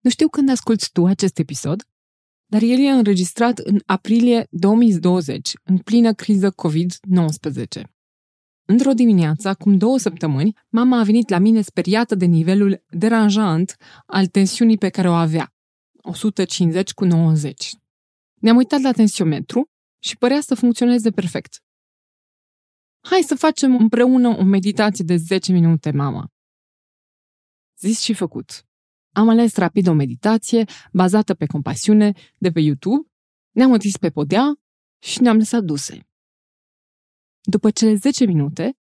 Nu știu când asculți tu acest episod, dar el e înregistrat în aprilie 2020, în plină criză COVID-19. Într-o dimineață, acum două săptămâni, mama a venit la mine speriată de nivelul deranjant al tensiunii pe care o avea, 150 cu 90. Ne-am uitat la tensiometru și părea să funcționeze perfect. Hai să facem împreună o meditație de 10 minute, mama. Zis și făcut. Am ales rapid o meditație bazată pe compasiune de pe YouTube, ne-am întins pe podea și ne-am lăsat duse. După cele 10 minute,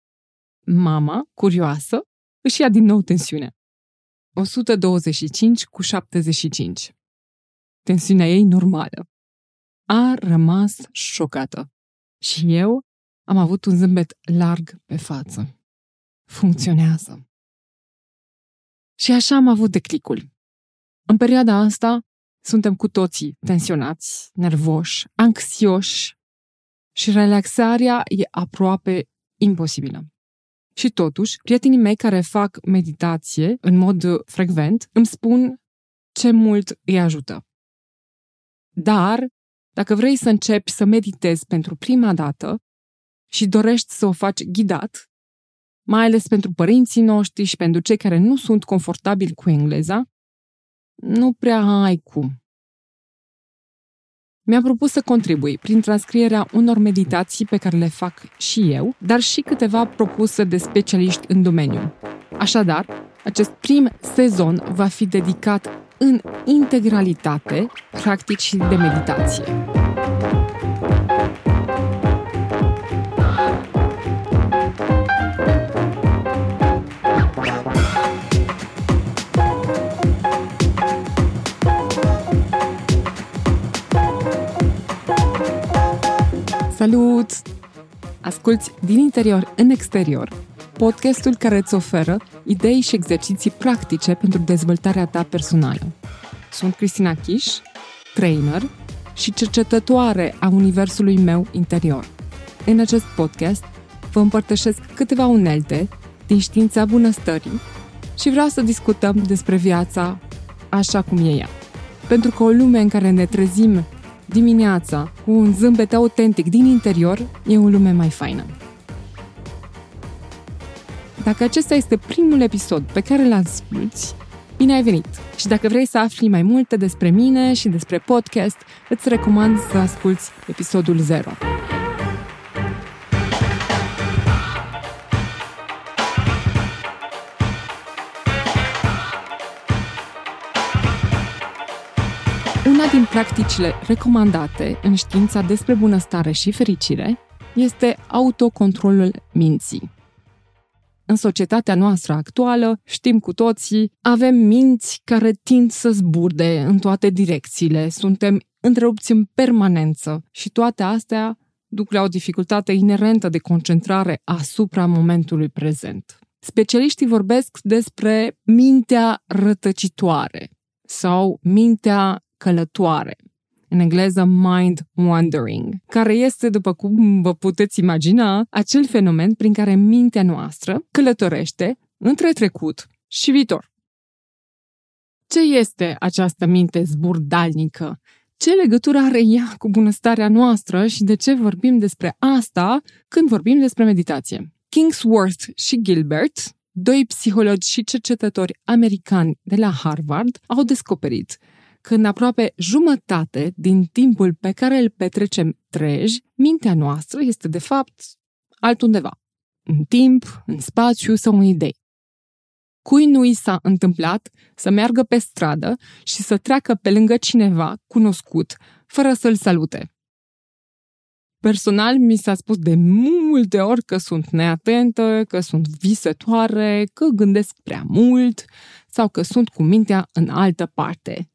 mama, curioasă, își ia din nou tensiunea. 125 cu 75. Tensiunea ei normală. A rămas șocată. Și eu am avut un zâmbet larg pe față. Funcționează. Și așa am avut declicul. În perioada asta suntem cu toții tensionați, nervoși, anxioși și relaxarea e aproape imposibilă. Și totuși, prietenii mei care fac meditație în mod frecvent îmi spun ce mult îi ajută. Dar, dacă vrei să începi să meditezi pentru prima dată și dorești să o faci ghidat, mai ales pentru părinții noștri și pentru cei care nu sunt confortabili cu engleza, nu prea ai cum. Mi-am propus să contribui prin transcrierea unor meditații pe care le fac și eu, dar și câteva propuse de specialiști în domeniu. Așadar, acest prim sezon va fi dedicat în integralitate practicii de meditație. Salut! Asculți din interior în exterior, podcastul care îți oferă idei și exerciții practice pentru dezvoltarea ta personală. Sunt Cristina Chiș, trainer și cercetătoare a universului meu interior. În acest podcast vă împărtășesc câteva unelte din știința bunăstării și vreau să discutăm despre viața așa cum e ea. Pentru că o lume în care ne trezim dimineața cu un zâmbet autentic din interior e o lume mai faină. Dacă acesta este primul episod pe care îl asculti, bine ai venit! Și dacă vrei să afli mai multe despre mine și despre podcast, îți recomand să asculti episodul 0. Din practicile recomandate în știința despre bunăstare și fericire este autocontrolul minții. În societatea noastră actuală, știm cu toții, avem minți care tind să zburde în toate direcțiile, suntem întrerupți în permanență și toate astea duc la o dificultate inerentă de concentrare asupra momentului prezent. Specialiștii vorbesc despre mintea rătăcitoare sau mintea călătoare, în engleză mind wandering, care este, după cum vă puteți imagina, acel fenomen prin care mintea noastră călătorește între trecut și viitor. Ce este această minte zburdalnică? Ce legătură are ea cu bunăstarea noastră și de ce vorbim despre asta când vorbim despre meditație? Kingsworth și Gilbert, doi psihologi și cercetători americani de la Harvard, au descoperit când aproape jumătate din timpul pe care îl petrecem treji, mintea noastră este de fapt altundeva. În timp, în spațiu sau în idei. Cui nu i s-a întâmplat să meargă pe stradă și să treacă pe lângă cineva cunoscut, fără să-l salute? Personal, mi s-a spus de multe ori că sunt neatentă, că sunt visătoare, că gândesc prea mult sau că sunt cu mintea în altă parte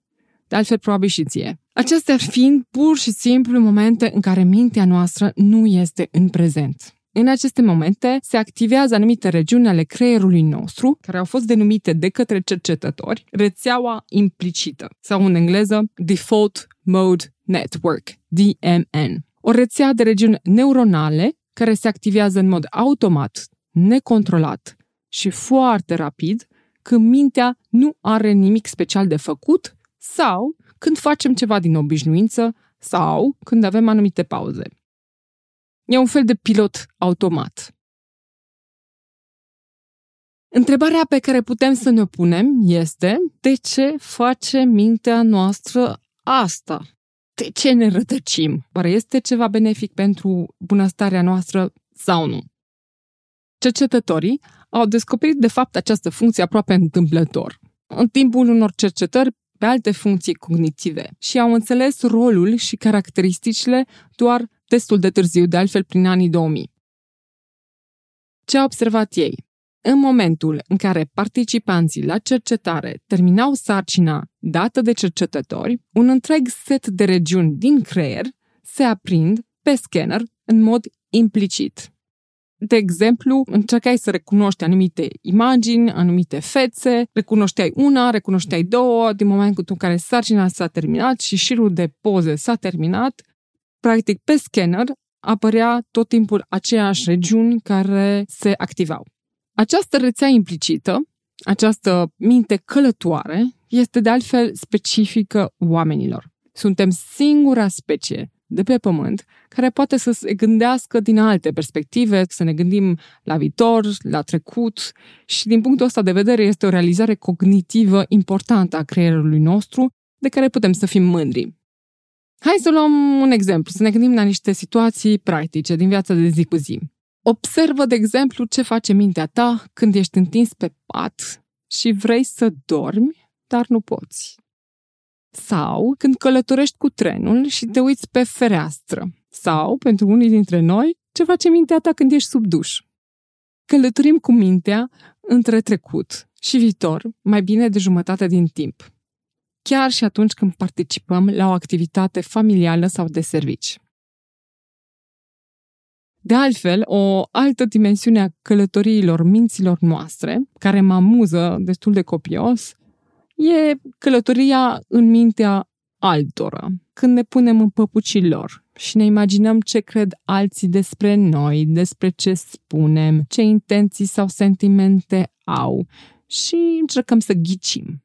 de altfel probabil și ție. Acestea fiind pur și simplu momente în care mintea noastră nu este în prezent. În aceste momente se activează anumite regiuni ale creierului nostru, care au fost denumite de către cercetători rețeaua implicită, sau în engleză Default Mode Network, DMN. O rețea de regiuni neuronale care se activează în mod automat, necontrolat și foarte rapid când mintea nu are nimic special de făcut sau când facem ceva din obișnuință sau când avem anumite pauze. E un fel de pilot automat. Întrebarea pe care putem să ne punem este de ce face mintea noastră asta? De ce ne rătăcim? Oare este ceva benefic pentru bunăstarea noastră sau nu? Cercetătorii au descoperit de fapt această funcție aproape întâmplător, în timpul unor cercetări pe alte funcții cognitive și au înțeles rolul și caracteristicile doar destul de târziu, de altfel prin anii 2000. Ce au observat ei? În momentul în care participanții la cercetare terminau sarcina dată de cercetători, un întreg set de regiuni din creier se aprind pe scanner în mod implicit. De exemplu, încercai să recunoști anumite imagini, anumite fețe, recunoșteai una, recunoșteai două, din momentul în care sarcina s-a terminat și șirul de poze s-a terminat, practic pe scanner apărea tot timpul aceeași regiuni care se activau. Această rețea implicită, această minte călătoare, este de altfel specifică oamenilor. Suntem singura specie de pe pământ care poate să se gândească din alte perspective, să ne gândim la viitor, la trecut și din punctul ăsta de vedere este o realizare cognitivă importantă a creierului nostru de care putem să fim mândri. Hai să luăm un exemplu, să ne gândim la niște situații practice din viața de zi cu zi. Observă, de exemplu, ce face mintea ta când ești întins pe pat și vrei să dormi, dar nu poți. Sau când călătorești cu trenul și te uiți pe fereastră. Sau, pentru unii dintre noi, ce face mintea ta când ești sub duș. Călătorim cu mintea între trecut și viitor mai bine de jumătate din timp. Chiar și atunci când participăm la o activitate familială sau de servici. De altfel, o altă dimensiune a călătoriilor minților noastre, care mă amuză destul de copios, e călătoria în mintea altora. Când ne punem în păpucii lor și ne imaginăm ce cred alții despre noi, despre ce spunem, ce intenții sau sentimente au și încercăm să ghicim.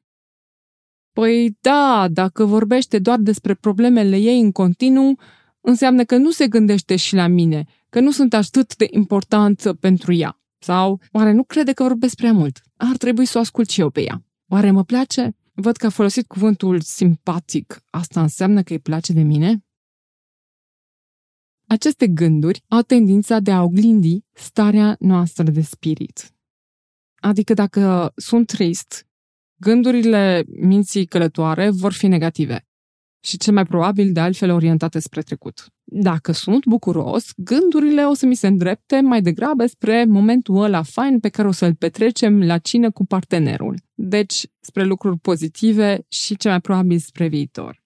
Păi da, dacă vorbește doar despre problemele ei în continuu, înseamnă că nu se gândește și la mine, că nu sunt atât de important pentru ea. Sau oare nu crede că vorbesc prea mult? Ar trebui să o ascult și eu pe ea. Oare mă place? Văd că a folosit cuvântul simpatic. Asta înseamnă că îi place de mine? Aceste gânduri au tendința de a oglindi starea noastră de spirit. Adică dacă sunt trist, gândurile minții călătoare vor fi negative și cel mai probabil de altfel orientate spre trecut. Dacă sunt bucuros, gândurile o să mi se îndrepte mai degrabă spre momentul ăla fain pe care o să-l petrecem la cină cu partenerul. Deci, spre lucruri pozitive și cel mai probabil spre viitor.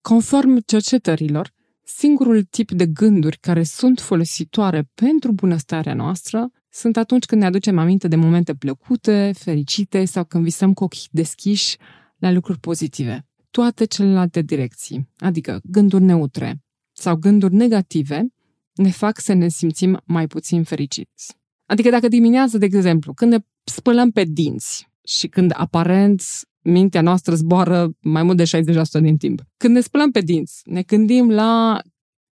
Conform cercetărilor, singurul tip de gânduri care sunt folositoare pentru bunăstarea noastră sunt atunci când ne aducem aminte de momente plăcute, fericite sau când visăm cu ochii deschiși la lucruri pozitive toate celelalte direcții, adică gânduri neutre sau gânduri negative, ne fac să ne simțim mai puțin fericiți. Adică dacă dimineața, de exemplu, când ne spălăm pe dinți și când aparent mintea noastră zboară mai mult de 60% din timp, când ne spălăm pe dinți, ne gândim la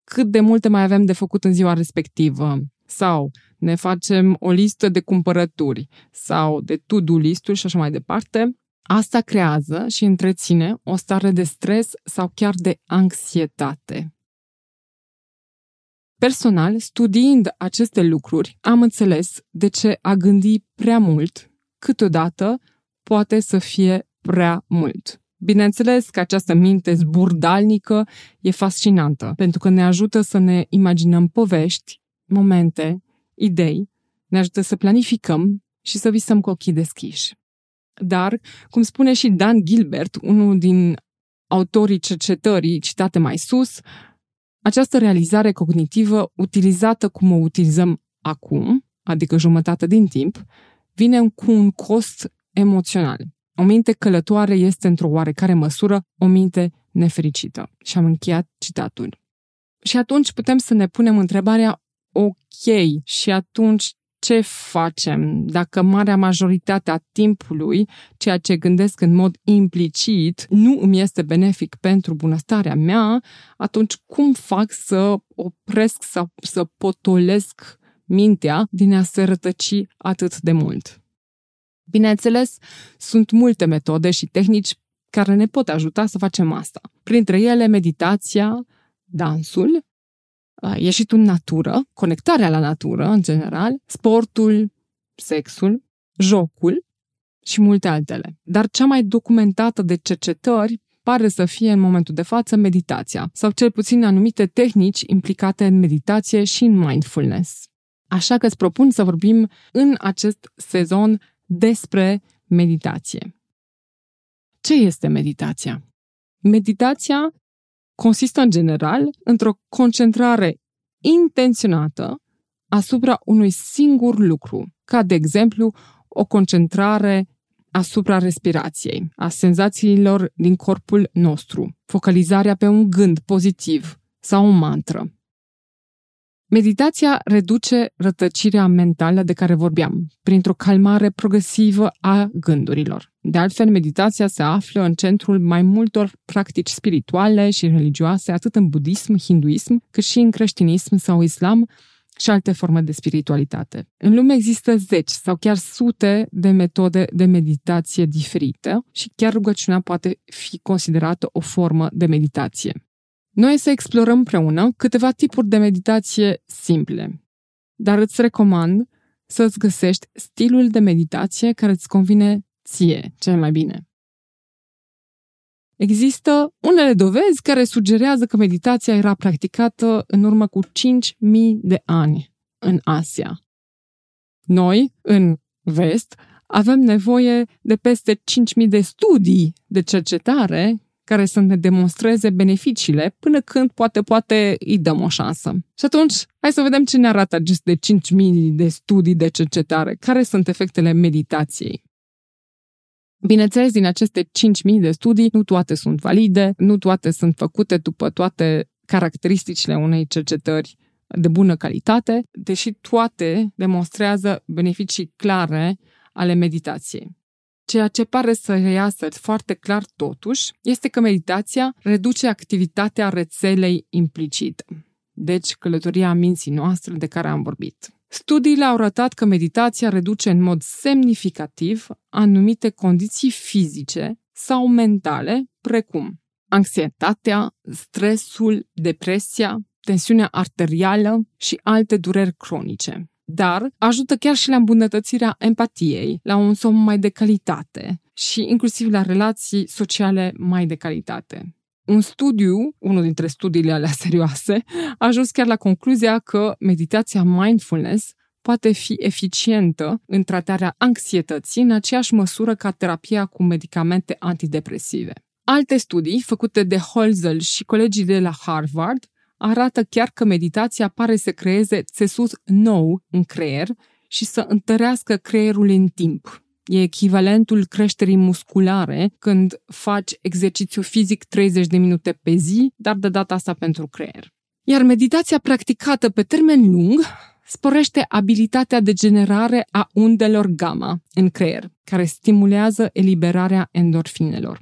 cât de multe mai avem de făcut în ziua respectivă. Sau ne facem o listă de cumpărături sau de to-do listuri și așa mai departe, Asta creează și întreține o stare de stres sau chiar de anxietate. Personal, studiind aceste lucruri, am înțeles de ce a gândi prea mult, câteodată, poate să fie prea mult. Bineînțeles că această minte zburdalnică e fascinantă, pentru că ne ajută să ne imaginăm povești, momente, idei, ne ajută să planificăm și să visăm cu ochii deschiși. Dar, cum spune și Dan Gilbert, unul din autorii cercetării citate mai sus, această realizare cognitivă, utilizată cum o utilizăm acum, adică jumătate din timp, vine cu un cost emoțional. O minte călătoare este, într-o oarecare măsură, o minte nefericită. Și am încheiat citatul. Și atunci putem să ne punem întrebarea, ok, și atunci ce facem, dacă marea majoritate a timpului, ceea ce gândesc în mod implicit, nu îmi este benefic pentru bunăstarea mea, atunci cum fac să opresc sau să potolesc mintea din a se rătăci atât de mult? Bineînțeles, sunt multe metode și tehnici care ne pot ajuta să facem asta. Printre ele, meditația, dansul, ieșitul în natură, conectarea la natură, în general, sportul, sexul, jocul și multe altele. Dar cea mai documentată de cercetări pare să fie în momentul de față meditația, sau cel puțin anumite tehnici implicate în meditație și în mindfulness. Așa că îți propun să vorbim în acest sezon despre meditație. Ce este meditația? Meditația consistă în general într-o concentrare intenționată asupra unui singur lucru, ca de exemplu o concentrare asupra respirației, a senzațiilor din corpul nostru, focalizarea pe un gând pozitiv sau o mantră. Meditația reduce rătăcirea mentală de care vorbeam, printr-o calmare progresivă a gândurilor. De altfel, meditația se află în centrul mai multor practici spirituale și religioase, atât în budism, hinduism, cât și în creștinism sau islam și alte forme de spiritualitate. În lume există zeci sau chiar sute de metode de meditație diferite și chiar rugăciunea poate fi considerată o formă de meditație. Noi să explorăm împreună câteva tipuri de meditație simple, dar îți recomand să-ți găsești stilul de meditație care îți convine ție cel mai bine. Există unele dovezi care sugerează că meditația era practicată în urmă cu 5.000 de ani în Asia. Noi, în vest, avem nevoie de peste 5.000 de studii de cercetare care să ne demonstreze beneficiile până când poate, poate îi dăm o șansă. Și atunci, hai să vedem ce ne arată aceste 5.000 de studii de cercetare. Care sunt efectele meditației? Bineînțeles, din aceste 5.000 de studii, nu toate sunt valide, nu toate sunt făcute după toate caracteristicile unei cercetări de bună calitate, deși toate demonstrează beneficii clare ale meditației. Ceea ce pare să reiasă foarte clar totuși este că meditația reduce activitatea rețelei implicite, deci călătoria minții noastre de care am vorbit. Studiile au arătat că meditația reduce în mod semnificativ anumite condiții fizice sau mentale, precum anxietatea, stresul, depresia, tensiunea arterială și alte dureri cronice dar ajută chiar și la îmbunătățirea empatiei, la un somn mai de calitate și inclusiv la relații sociale mai de calitate. Un studiu, unul dintre studiile alea serioase, a ajuns chiar la concluzia că meditația mindfulness poate fi eficientă în tratarea anxietății în aceeași măsură ca terapia cu medicamente antidepresive. Alte studii, făcute de Holzel și colegii de la Harvard, arată chiar că meditația pare să creeze țesut nou în creier și să întărească creierul în timp. E echivalentul creșterii musculare când faci exercițiu fizic 30 de minute pe zi, dar de data asta pentru creier. Iar meditația practicată pe termen lung sporește abilitatea de generare a undelor gamma în creier, care stimulează eliberarea endorfinelor.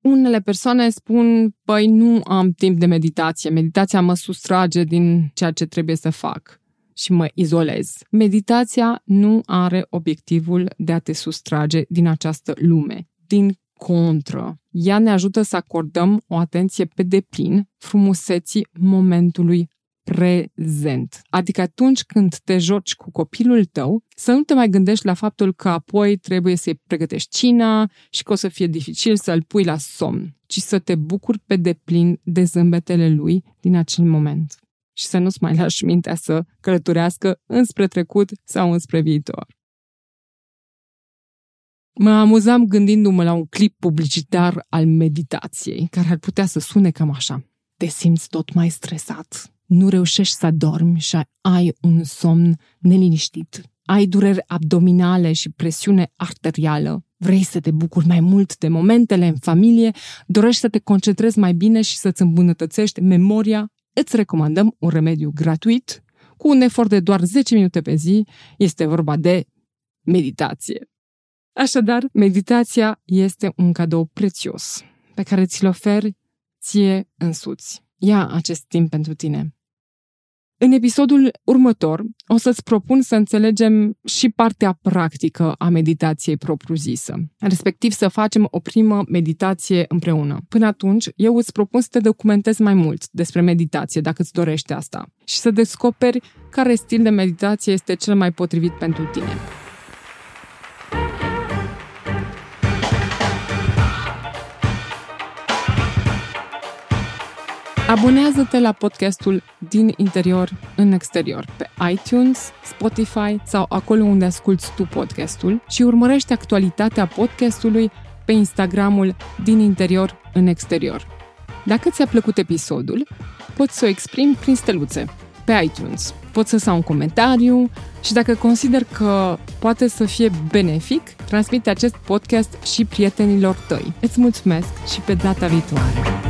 Unele persoane spun, păi nu am timp de meditație, meditația mă sustrage din ceea ce trebuie să fac și mă izolez. Meditația nu are obiectivul de a te sustrage din această lume. Din contră, ea ne ajută să acordăm o atenție pe deplin frumuseții momentului prezent. Adică atunci când te joci cu copilul tău, să nu te mai gândești la faptul că apoi trebuie să-i pregătești cina și că o să fie dificil să-l pui la somn, ci să te bucuri pe deplin de zâmbetele lui din acel moment. Și să nu-ți mai lași mintea să călătorească înspre trecut sau înspre viitor. Mă amuzam gândindu-mă la un clip publicitar al meditației, care ar putea să sune cam așa. Te simți tot mai stresat, nu reușești să dormi și ai un somn neliniștit, ai dureri abdominale și presiune arterială, vrei să te bucuri mai mult de momentele în familie, dorești să te concentrezi mai bine și să-ți îmbunătățești memoria, îți recomandăm un remediu gratuit cu un efort de doar 10 minute pe zi, este vorba de meditație. Așadar, meditația este un cadou prețios pe care ți-l oferi ție însuți. Ia acest timp pentru tine. În episodul următor o să-ți propun să înțelegem și partea practică a meditației propriu-zisă, respectiv să facem o primă meditație împreună. Până atunci, eu îți propun să te documentezi mai mult despre meditație, dacă îți dorești asta, și să descoperi care stil de meditație este cel mai potrivit pentru tine. Abonează-te la podcastul Din interior în exterior pe iTunes, Spotify sau acolo unde asculti tu podcastul și urmărește actualitatea podcastului pe Instagramul Din interior în exterior. Dacă ți-a plăcut episodul, poți să o exprimi prin steluțe pe iTunes. Poți să sau un comentariu și dacă consider că poate să fie benefic, transmite acest podcast și prietenilor tăi. Îți mulțumesc și pe data viitoare!